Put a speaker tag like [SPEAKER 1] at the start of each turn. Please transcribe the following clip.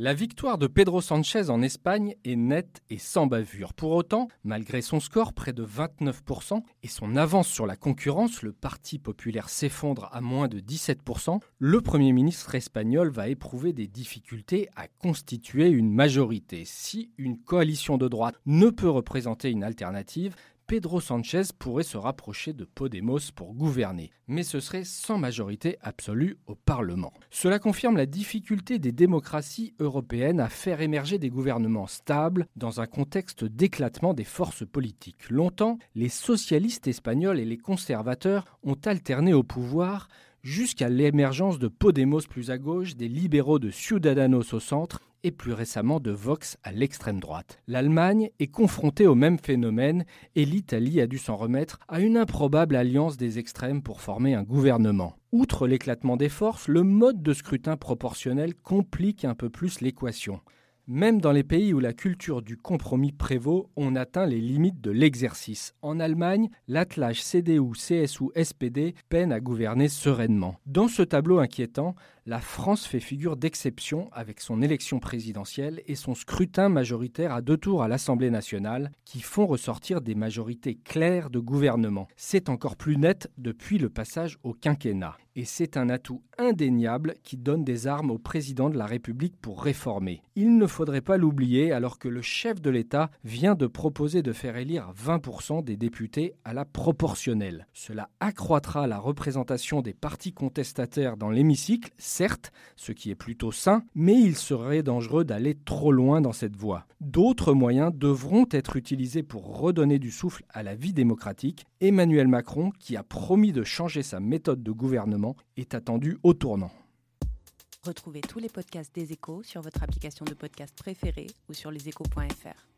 [SPEAKER 1] La victoire de Pedro Sanchez en Espagne est nette et sans bavure. Pour autant, malgré son score près de 29% et son avance sur la concurrence, le Parti populaire s'effondre à moins de 17%, le Premier ministre espagnol va éprouver des difficultés à constituer une majorité. Si une coalition de droite ne peut représenter une alternative, Pedro Sanchez pourrait se rapprocher de Podemos pour gouverner, mais ce serait sans majorité absolue au Parlement. Cela confirme la difficulté des démocraties européennes à faire émerger des gouvernements stables dans un contexte d'éclatement des forces politiques. Longtemps, les socialistes espagnols et les conservateurs ont alterné au pouvoir jusqu'à l'émergence de Podemos plus à gauche, des libéraux de Ciudadanos au centre et plus récemment de Vox à l'extrême droite. L'Allemagne est confrontée au même phénomène et l'Italie a dû s'en remettre à une improbable alliance des extrêmes pour former un gouvernement. Outre l'éclatement des forces, le mode de scrutin proportionnel complique un peu plus l'équation. Même dans les pays où la culture du compromis prévaut, on atteint les limites de l'exercice. En Allemagne, l'attelage CDU, CSU, SPD peine à gouverner sereinement. Dans ce tableau inquiétant, la France fait figure d'exception avec son élection présidentielle et son scrutin majoritaire à deux tours à l'Assemblée nationale qui font ressortir des majorités claires de gouvernement. C'est encore plus net depuis le passage au quinquennat. Et c'est un atout indéniable qui donne des armes au président de la République pour réformer. Il ne faudrait pas l'oublier alors que le chef de l'État vient de proposer de faire élire 20% des députés à la proportionnelle. Cela accroîtra la représentation des partis contestataires dans l'hémicycle, certes, ce qui est plutôt sain, mais il serait dangereux d'aller trop loin dans cette voie. D'autres moyens devront être utilisés pour redonner du souffle à la vie démocratique. Emmanuel Macron, qui a promis de changer sa méthode de gouvernement, est attendu au tournant.
[SPEAKER 2] Retrouvez tous les podcasts des échos sur votre application de podcast préférée ou sur leséchos.fr.